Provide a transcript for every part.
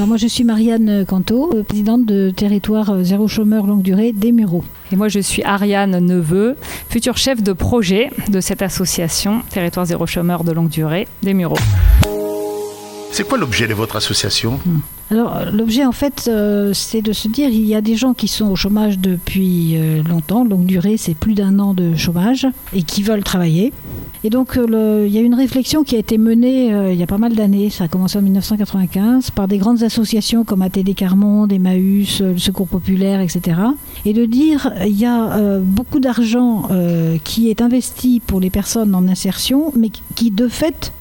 Alors moi je suis Marianne Canto, présidente de territoire zéro chômeur longue durée des Mureaux. Et moi je suis Ariane Neveu, future chef de projet de cette association Territoire zéro chômeur de longue durée des Mureaux. C'est quoi l'objet de votre association? Hmm. Alors l'objet en fait euh, c'est de se dire il y a des gens qui sont au chômage depuis euh, longtemps, longue durée c'est plus d'un an de chômage et qui veulent travailler. Et donc euh, il y a une réflexion qui a été menée il y a pas mal d'années, ça a commencé en 1995 par des grandes associations comme ATD Carmonde, Emmaüs, le Secours Populaire, etc. Et de dire il y a beaucoup d'argent qui est investi pour les personnes en insertion mais qui de fait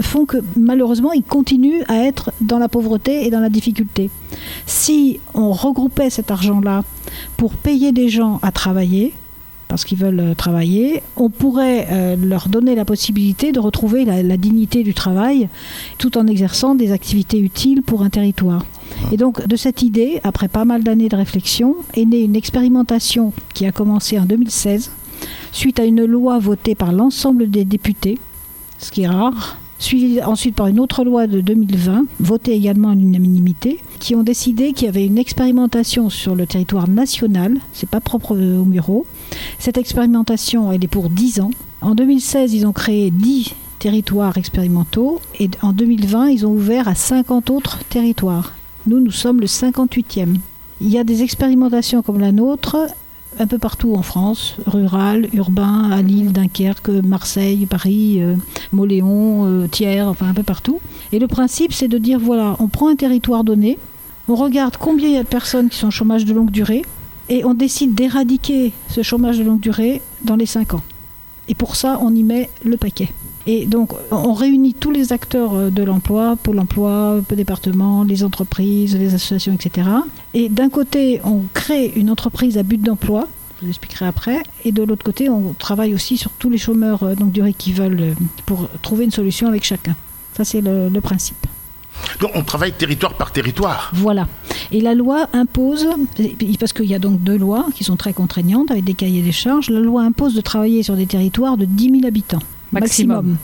font que malheureusement ils continuent à être dans la pauvreté et dans la difficulté. Si on regroupait cet argent-là pour payer des gens à travailler, parce qu'ils veulent euh, travailler, on pourrait euh, leur donner la possibilité de retrouver la, dignité du travail tout en exerçant des activités utiles pour un territoire. Et donc de cette idée, après pas mal d'années de réflexion, est née une expérimentation qui a commencé en 2016 suite à une loi votée par l'ensemble des députés, ce qui est rare, suivi ensuite par une autre loi de 2020, votée également à l'unanimité, qui ont décidé qu'il y avait une expérimentation sur le territoire national, c'est pas propre au Muro. Cette expérimentation, elle est pour 10 ans. En 2016, ils ont créé 10 territoires expérimentaux et en 2020, ils ont ouvert à 50 autres territoires. Nous, nous sommes le 58e. Il y a des expérimentations comme la nôtre un peu partout en France, rural, urbain, à Lille, Dunkerque, Marseille, Paris, euh, Moléon, euh, Thiers, enfin un peu partout. Et le principe, c'est de dire voilà, on prend un territoire donné, on regarde combien il y a de personnes qui sont au chômage de longue durée, et on décide d'éradiquer ce chômage de longue durée dans les 5 ans. Et pour ça, on y met le paquet. Et donc, on réunit tous les acteurs euh, de l'emploi, Pôle emploi, département, les entreprises, les associations, etc. Et d'un côté, on crée une entreprise à but d'emploi, je vous expliquerai après. Et de l'autre côté, on travaille aussi sur tous les chômeurs euh, donc durée qui veulent euh, pour trouver une solution avec chacun. Ça, c'est le, le principe. Donc on travaille territoire par territoire. Voilà. Et la loi impose, parce qu'il y a donc deux lois qui sont très contraignantes avec des cahiers des charges, la loi impose de travailler sur des territoires de 10 000 habitants maximum.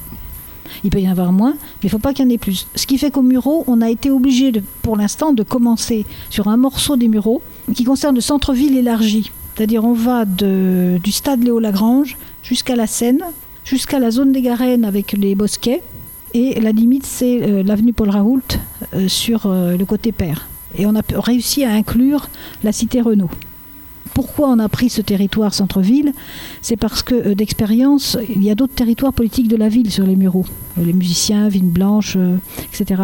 Il peut y en avoir moins, mais il ne faut pas qu'il y en ait plus. Ce qui fait qu'au Muro, on a été obligé, pour l'instant, de commencer sur un morceau des Mureaux qui concerne le centre-ville élargi. C'est-à-dire, on va du stade Léo-Lagrange jusqu'à la Seine, jusqu'à la zone des Garennes avec les bosquets. Et la limite, c'est euh, l'avenue Paul Raoult euh, sur euh, le côté père. Et on a réussi à inclure la cité Renault pourquoi on a pris ce territoire centre-ville C'est parce que euh, d'expérience, il y a d'autres territoires politiques de la ville sur les muraux. Euh, les musiciens, Vigne Blanche, euh, etc.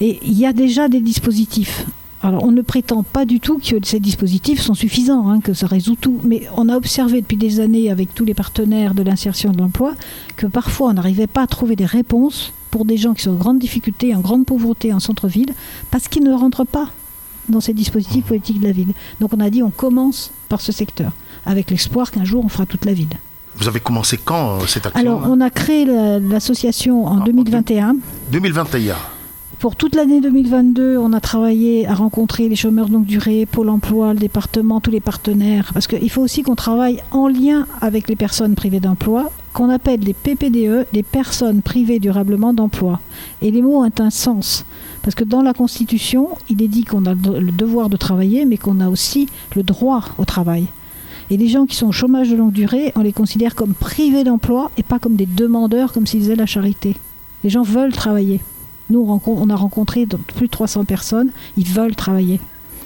Et il y a déjà des dispositifs. Alors, on ne prétend pas du tout que ces dispositifs sont suffisants, hein, que ça résout tout. Mais on a observé depuis des années avec tous les partenaires de l'insertion de l'emploi que parfois on n'arrivait pas à trouver des réponses pour des gens qui sont en grande difficulté, en grande pauvreté en centre-ville, parce qu'ils ne rentrent pas dans ces dispositifs politiques de la ville. Donc on a dit on commence par ce secteur, avec l'espoir qu'un jour on fera toute la ville. Vous avez commencé quand euh, cette action Alors on a créé l'association en 2021. 2021 pour toute l'année 2022, on a travaillé à rencontrer les chômeurs de longue durée, Pôle emploi, le département, tous les partenaires. Parce qu'il faut aussi qu'on travaille en lien avec les personnes privées d'emploi, qu'on appelle les PPDE, les personnes privées durablement d'emploi. Et les mots ont un sens. Parce que dans la Constitution, il est dit qu'on a le devoir de travailler, mais qu'on a aussi le droit au travail. Et les gens qui sont au chômage de longue durée, on les considère comme privés d'emploi et pas comme des demandeurs, comme s'ils faisaient la charité. Les gens veulent travailler. Nous, on a rencontré plus de 300 personnes, ils veulent travailler.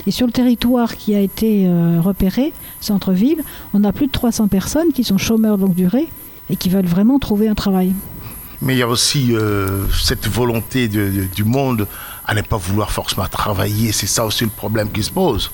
Et sur le territoire qui a été euh, repéré, centre-ville, on a plus de 300 personnes qui sont chômeurs de longue durée et qui veulent vraiment trouver un travail. Mais il y a aussi euh, cette volonté du monde à ne pas vouloir forcément travailler. C'est ça aussi le problème qui se pose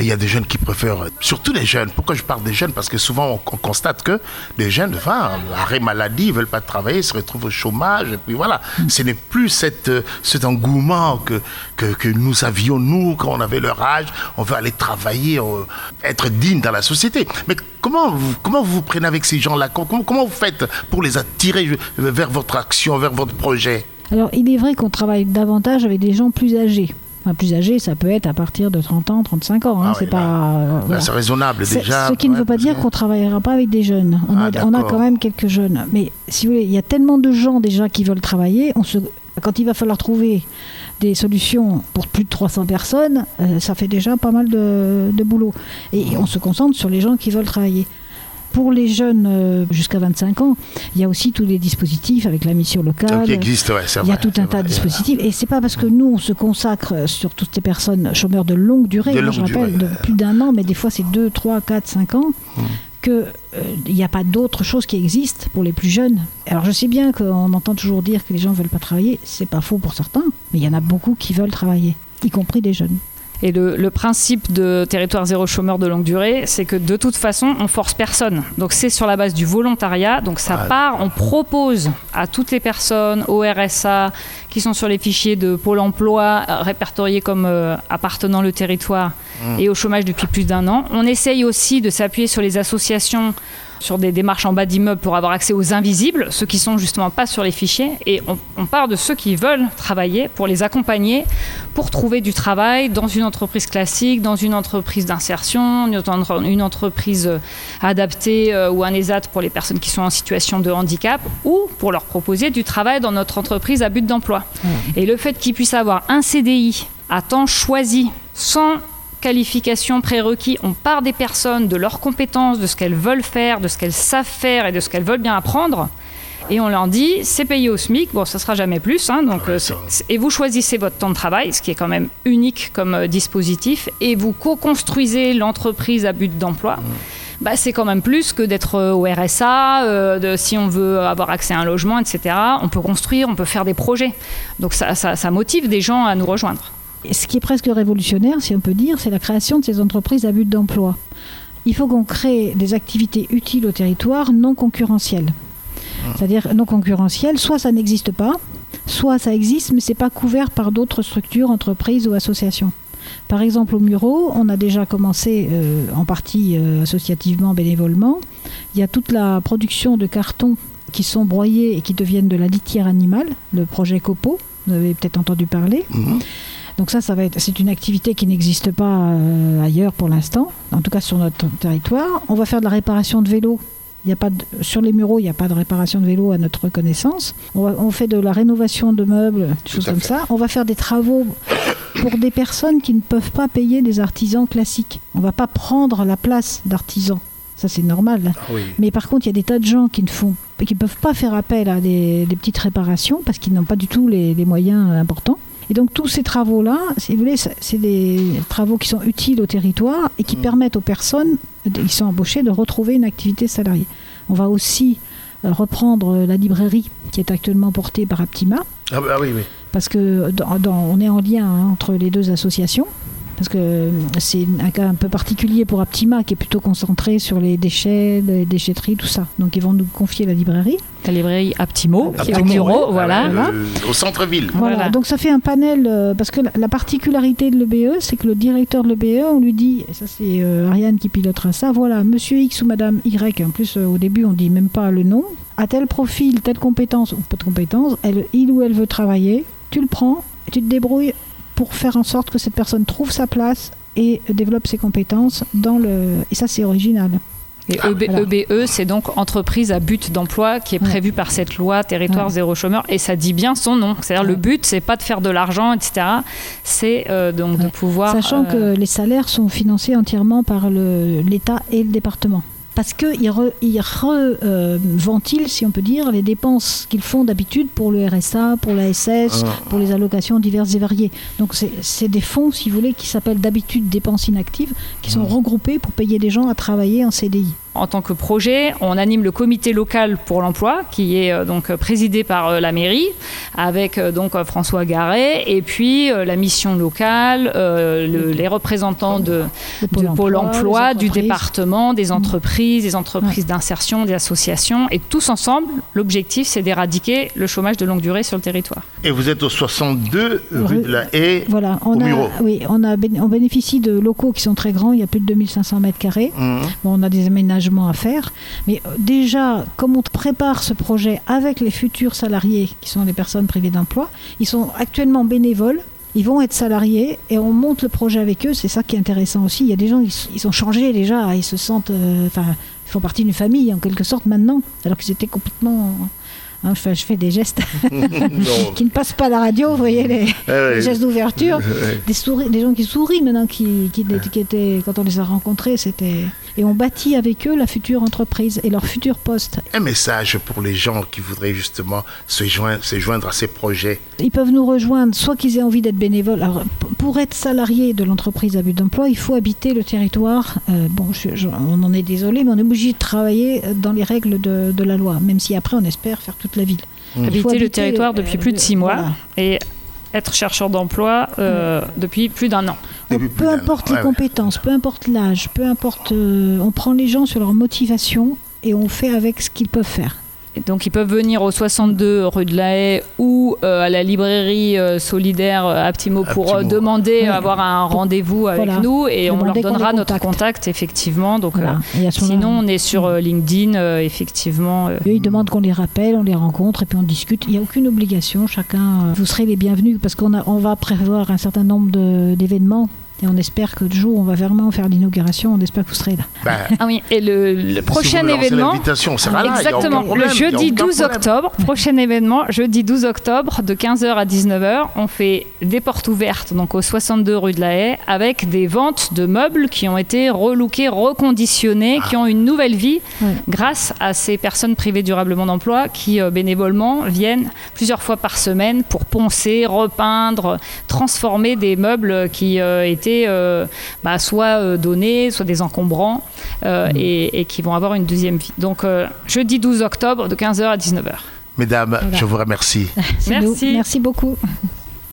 il y a des jeunes qui préfèrent, surtout les jeunes. Pourquoi je parle des jeunes? Parce que souvent on, constate que les jeunes, enfin, arrêt maladie, ils veulent pas travailler, se retrouvent au chômage, et puis voilà. Mm. Ce n'est plus cette, cet engouement que, que, nous avions, nous, quand on avait leur âge. On veut aller travailler, euh, être digne dans la société. Mais comment vous, comment vous, vous prenez avec ces gens-là? Comment, comment vous faites pour les attirer vers votre action, vers votre projet? Alors, il est vrai qu'on travaille davantage avec des gens plus âgés plus âgé, ça peut être à partir de 30 ans, 35 ans. Hein, ah c'est pas. c'est raisonnable déjà. Ce qui ne veut pas dire qu'on travaillera pas avec des jeunes. On, a, ah, on, a, quand même quelques jeunes. Mais si vous voulez, il y a tellement de gens déjà qui veulent travailler. On se Quand il va falloir trouver des solutions pour plus de 300 personnes, euh, ça fait déjà pas mal de, de boulot. Et on se concentre sur les gens qui veulent travailler. Pour les jeunes euh, jusqu'à 25 ans, il y a aussi tous les dispositifs avec la mission locale. Qui existe, ouais, c'est Il y a vrai, tout un tas de dispositifs. Et c'est pas parce que nous, on se consacre sur toutes ces personnes chômeurs de longue durée, De je rappelle, durée. de plus d'un an, mais des fois c'est 2, 3, 4, 5 ans, Hmm. qu'il n'y a pas d'autre chose qui existe pour les plus jeunes. Alors je sais bien qu'on entend toujours dire que les gens ne veulent pas travailler, c'est pas faux pour certains, mais il y en a beaucoup qui veulent travailler, y compris des jeunes. Et le, le principe de territoire zéro chômeur de longue durée, c'est que de toute façon, on force personne. Donc c'est sur la base du volontariat. Donc ça Ah. part, on propose à toutes les personnes au RSA qui sont sur les fichiers de Pôle Emploi euh, répertoriés comme euh, appartenant le territoire et au chômage depuis plus d'un an. On essaye aussi de s'appuyer sur les associations sur des démarches en bas d'immeuble pour avoir accès aux invisibles, ceux qui sont justement pas sur les fichiers. Et on, on part de ceux qui veulent travailler pour les accompagner, pour trouver du travail dans une entreprise classique, dans une entreprise d'insertion, une, entre- une entreprise euh, adaptée euh, ou un ESAT pour les personnes qui sont en situation de handicap, ou pour leur proposer du travail dans notre entreprise à but d'emploi. Et le fait qu'ils puissent avoir un CDI à temps choisi, sans qualification prérequis, on part des personnes, de leurs compétences, de ce qu'elles veulent faire, de ce qu'elles savent faire et de ce qu'elles veulent bien apprendre. Et on leur dit, c'est payé au SMIC, bon, ça sera jamais plus, hein, donc, Ouais, euh, et vous choisissez votre temps de travail, ce qui est quand même unique comme euh, dispositif, et vous co-construisez l'entreprise à but d'emploi. Bah, c'est quand même plus que d'être euh, au RSA, euh, de, si on veut avoir accès à un logement, etc. On peut construire, on peut faire des projets. Donc ça, ça- ça motive des gens à nous rejoindre. Et ce qui est presque révolutionnaire, si on peut dire, c'est la création de ces entreprises à but d'emploi. Il faut qu'on crée des activités utiles au territoire non concurrentielles. C'est-à-dire non concurrentielles, soit ça n'existe pas, soit ça existe, mais c'est pas couvert par d'autres structures, entreprises ou associations. Par exemple, au Muro, on a déjà commencé euh, en partie euh, associativement, bénévolement. Il y a toute la production de cartons qui sont broyés et qui deviennent de la litière animale, le projet Copo. Vous avez peut-être entendu parler. Mhm. Donc ça, ça va être, c'est une activité qui n'existe pas euh, ailleurs pour l'instant, en tout cas sur notre territoire. On va faire de la réparation de vélos. Il y a pas de- sur les mureaux, il n'y a pas de réparation de vélos à notre connaissance. On, va- on fait de la rénovation de meubles, des choses comme fait. ça. On va faire des travaux pour des personnes qui ne peuvent pas payer des artisans classiques. On ne va pas prendre la place d'artisans. Ça, c'est normal. Ah oui. Mais par contre, il y a des tas de gens qui ne font, qui peuvent pas faire appel à des, des petites réparations parce qu'ils n'ont pas du tout les, les moyens importants. Et donc tous ces travaux-là, si vous voulez, c'est des travaux qui sont utiles au territoire et qui Mm. permettent aux personnes qui sont embauchées de retrouver une activité salariée. On va aussi euh, reprendre la librairie qui est actuellement portée par Aptima Ah, bah oui, oui. parce que dans- dans- on est en lien hein, entre les deux associations. Parce que euh, c'est un cas un peu particulier pour Aptima qui est plutôt concentré sur les déchets, les déchetteries, tout ça. Donc ils vont nous confier la librairie. La librairie Aptimo, qui est au bureau, ouais. voilà. Ah le- au centre-ville. Voilà. Voilà. donc ça fait un panel, euh, parce que la, la particularité de l'EBE, c'est que le directeur de l'EBE, on lui dit, et ça c'est euh, Ariane qui pilotera ça, voilà, monsieur X ou madame Y, en plus euh, au début on dit même pas le nom, a tel profil, telle compétence ou pas de compétence, elle, il ou elle veut travailler, tu le prends tu te débrouilles pour faire en sorte que cette personne trouve sa place et développe ses compétences dans le... Et ça c'est original. Et Ah, EB- voilà. EBE, c'est donc entreprise à but d'emploi qui est Ouais. prévue par cette loi territoire Ouais. zéro chômeur et ça dit bien son nom. C'est-à-dire le but, c'est pas de faire de l'argent, etc. C'est euh, donc de pouvoir. Sachant euh, que les salaires sont financés entièrement par le- l'État et le département. Parce qu'ils re, ils re, euh, ventilent, si on peut dire, les dépenses qu'ils font d'habitude pour le RSA, pour la SS, Ah. pour les allocations diverses et variées. Donc c'est des fonds, si vous voulez, qui s'appellent d'habitude dépenses inactives, qui sont Mm. regroupés pour payer des gens à travailler en CDI. En tant que projet, on anime le comité local pour l'emploi, qui est euh, donc présidé par euh, la mairie, avec euh, donc François Garret, et puis euh, la mission locale, euh, le- les représentants de, Le de Pôle emploi, du département, des entreprises, des entreprises d'insertion, des associations, et tous ensemble, l'objectif c'est d'éradiquer le chômage de longue durée sur le territoire. Et vous êtes au 62 rue de la Haie. Voilà, on, Au a, Muro. oui, on, a, on bénéficie de locaux qui sont très grands, il y a plus de 2500 mètres carrés. Mhm. Bon, on a des aménagements à faire, mais euh, déjà, comme on prépare ce projet avec les futurs salariés, qui sont les personnes privées d'emploi, ils sont actuellement bénévoles. Ils vont être salariés et on monte le projet avec eux. C'est ça qui est intéressant aussi. Il y a des gens, ils, ils ont changé déjà. Ils se sentent, euh, enfin, ils font partie d'une famille en quelque sorte maintenant, alors qu'ils étaient complètement Enfin, je fais des gestes qui ne passent pas à la radio, vous voyez, les, Eh les gestes d'ouverture. Des, souris, des gens qui sourient maintenant, qui, qui, qui étaient, quand on les a rencontrés, c'était. Et on bâtit avec eux la future entreprise et leur futur poste. Un message pour les gens qui voudraient justement se joindre, se joindre à ces projets. Ils peuvent nous rejoindre, soit qu'ils aient envie d'être bénévoles. Alors, pour être salarié de l'entreprise à but d'emploi, il faut habiter le territoire. Euh, bon, je- je- on en est désolé, mais on est obligé de travailler dans les règles de, de la loi, même si après on espère faire toute la ville. Il faut Habiter le territoire depuis euh, plus de six mois voilà. et être chercheur d'emploi euh, depuis plus d'un an. Donc, peu importe an, les ouais, ouais. compétences, peu importe l'âge, peu importe. euh, on prend les gens sur leur motivation et on fait avec ce qu'ils peuvent faire. Donc ils peuvent venir au 62 rue de la Haye ou euh, à la librairie euh, solidaire euh, à À pour demander Ouais. avoir un rendez-vous avec Voilà. nous et on leur donnera notre contact effectivement. Donc Voilà. euh, sinon on est sur euh, LinkedIn euh, effectivement. euh, Eux, ils demandent qu'on les rappelle, on les rencontre et puis on discute. Il n'y a aucune obligation. Chacun, euh, vous serez les bienvenus parce qu'on a- on va prévoir un certain nombre de- d'événements. Et on espère que le jour où on va vraiment faire l'inauguration, on espère que vous serez là. Ben, Ah oui, et le, le si prochain lancez événement. l'invitation, on sera là, il y a Exactement, aucun problème, le il y a jeudi aucun 12 problème. octobre, prochain événement, jeudi 12 octobre, de 15h à 19h, on fait des portes ouvertes, donc au 62 rue de la Haye, avec des ventes de meubles qui ont été relookés, reconditionnés, qui ont une nouvelle vie, grâce à ces personnes privées durablement d'emploi qui, euh, bénévolement, viennent plusieurs fois par semaine pour poncer, repeindre, transformer des meubles qui euh, étaient euh, bah, soit euh, donnés, soit des encombrants, euh, et, et qui vont avoir une deuxième vie. Donc, euh, jeudi 12 octobre, de 15h à 19h. Mesdames, Voilà. je vous remercie. Merci. Merci beaucoup.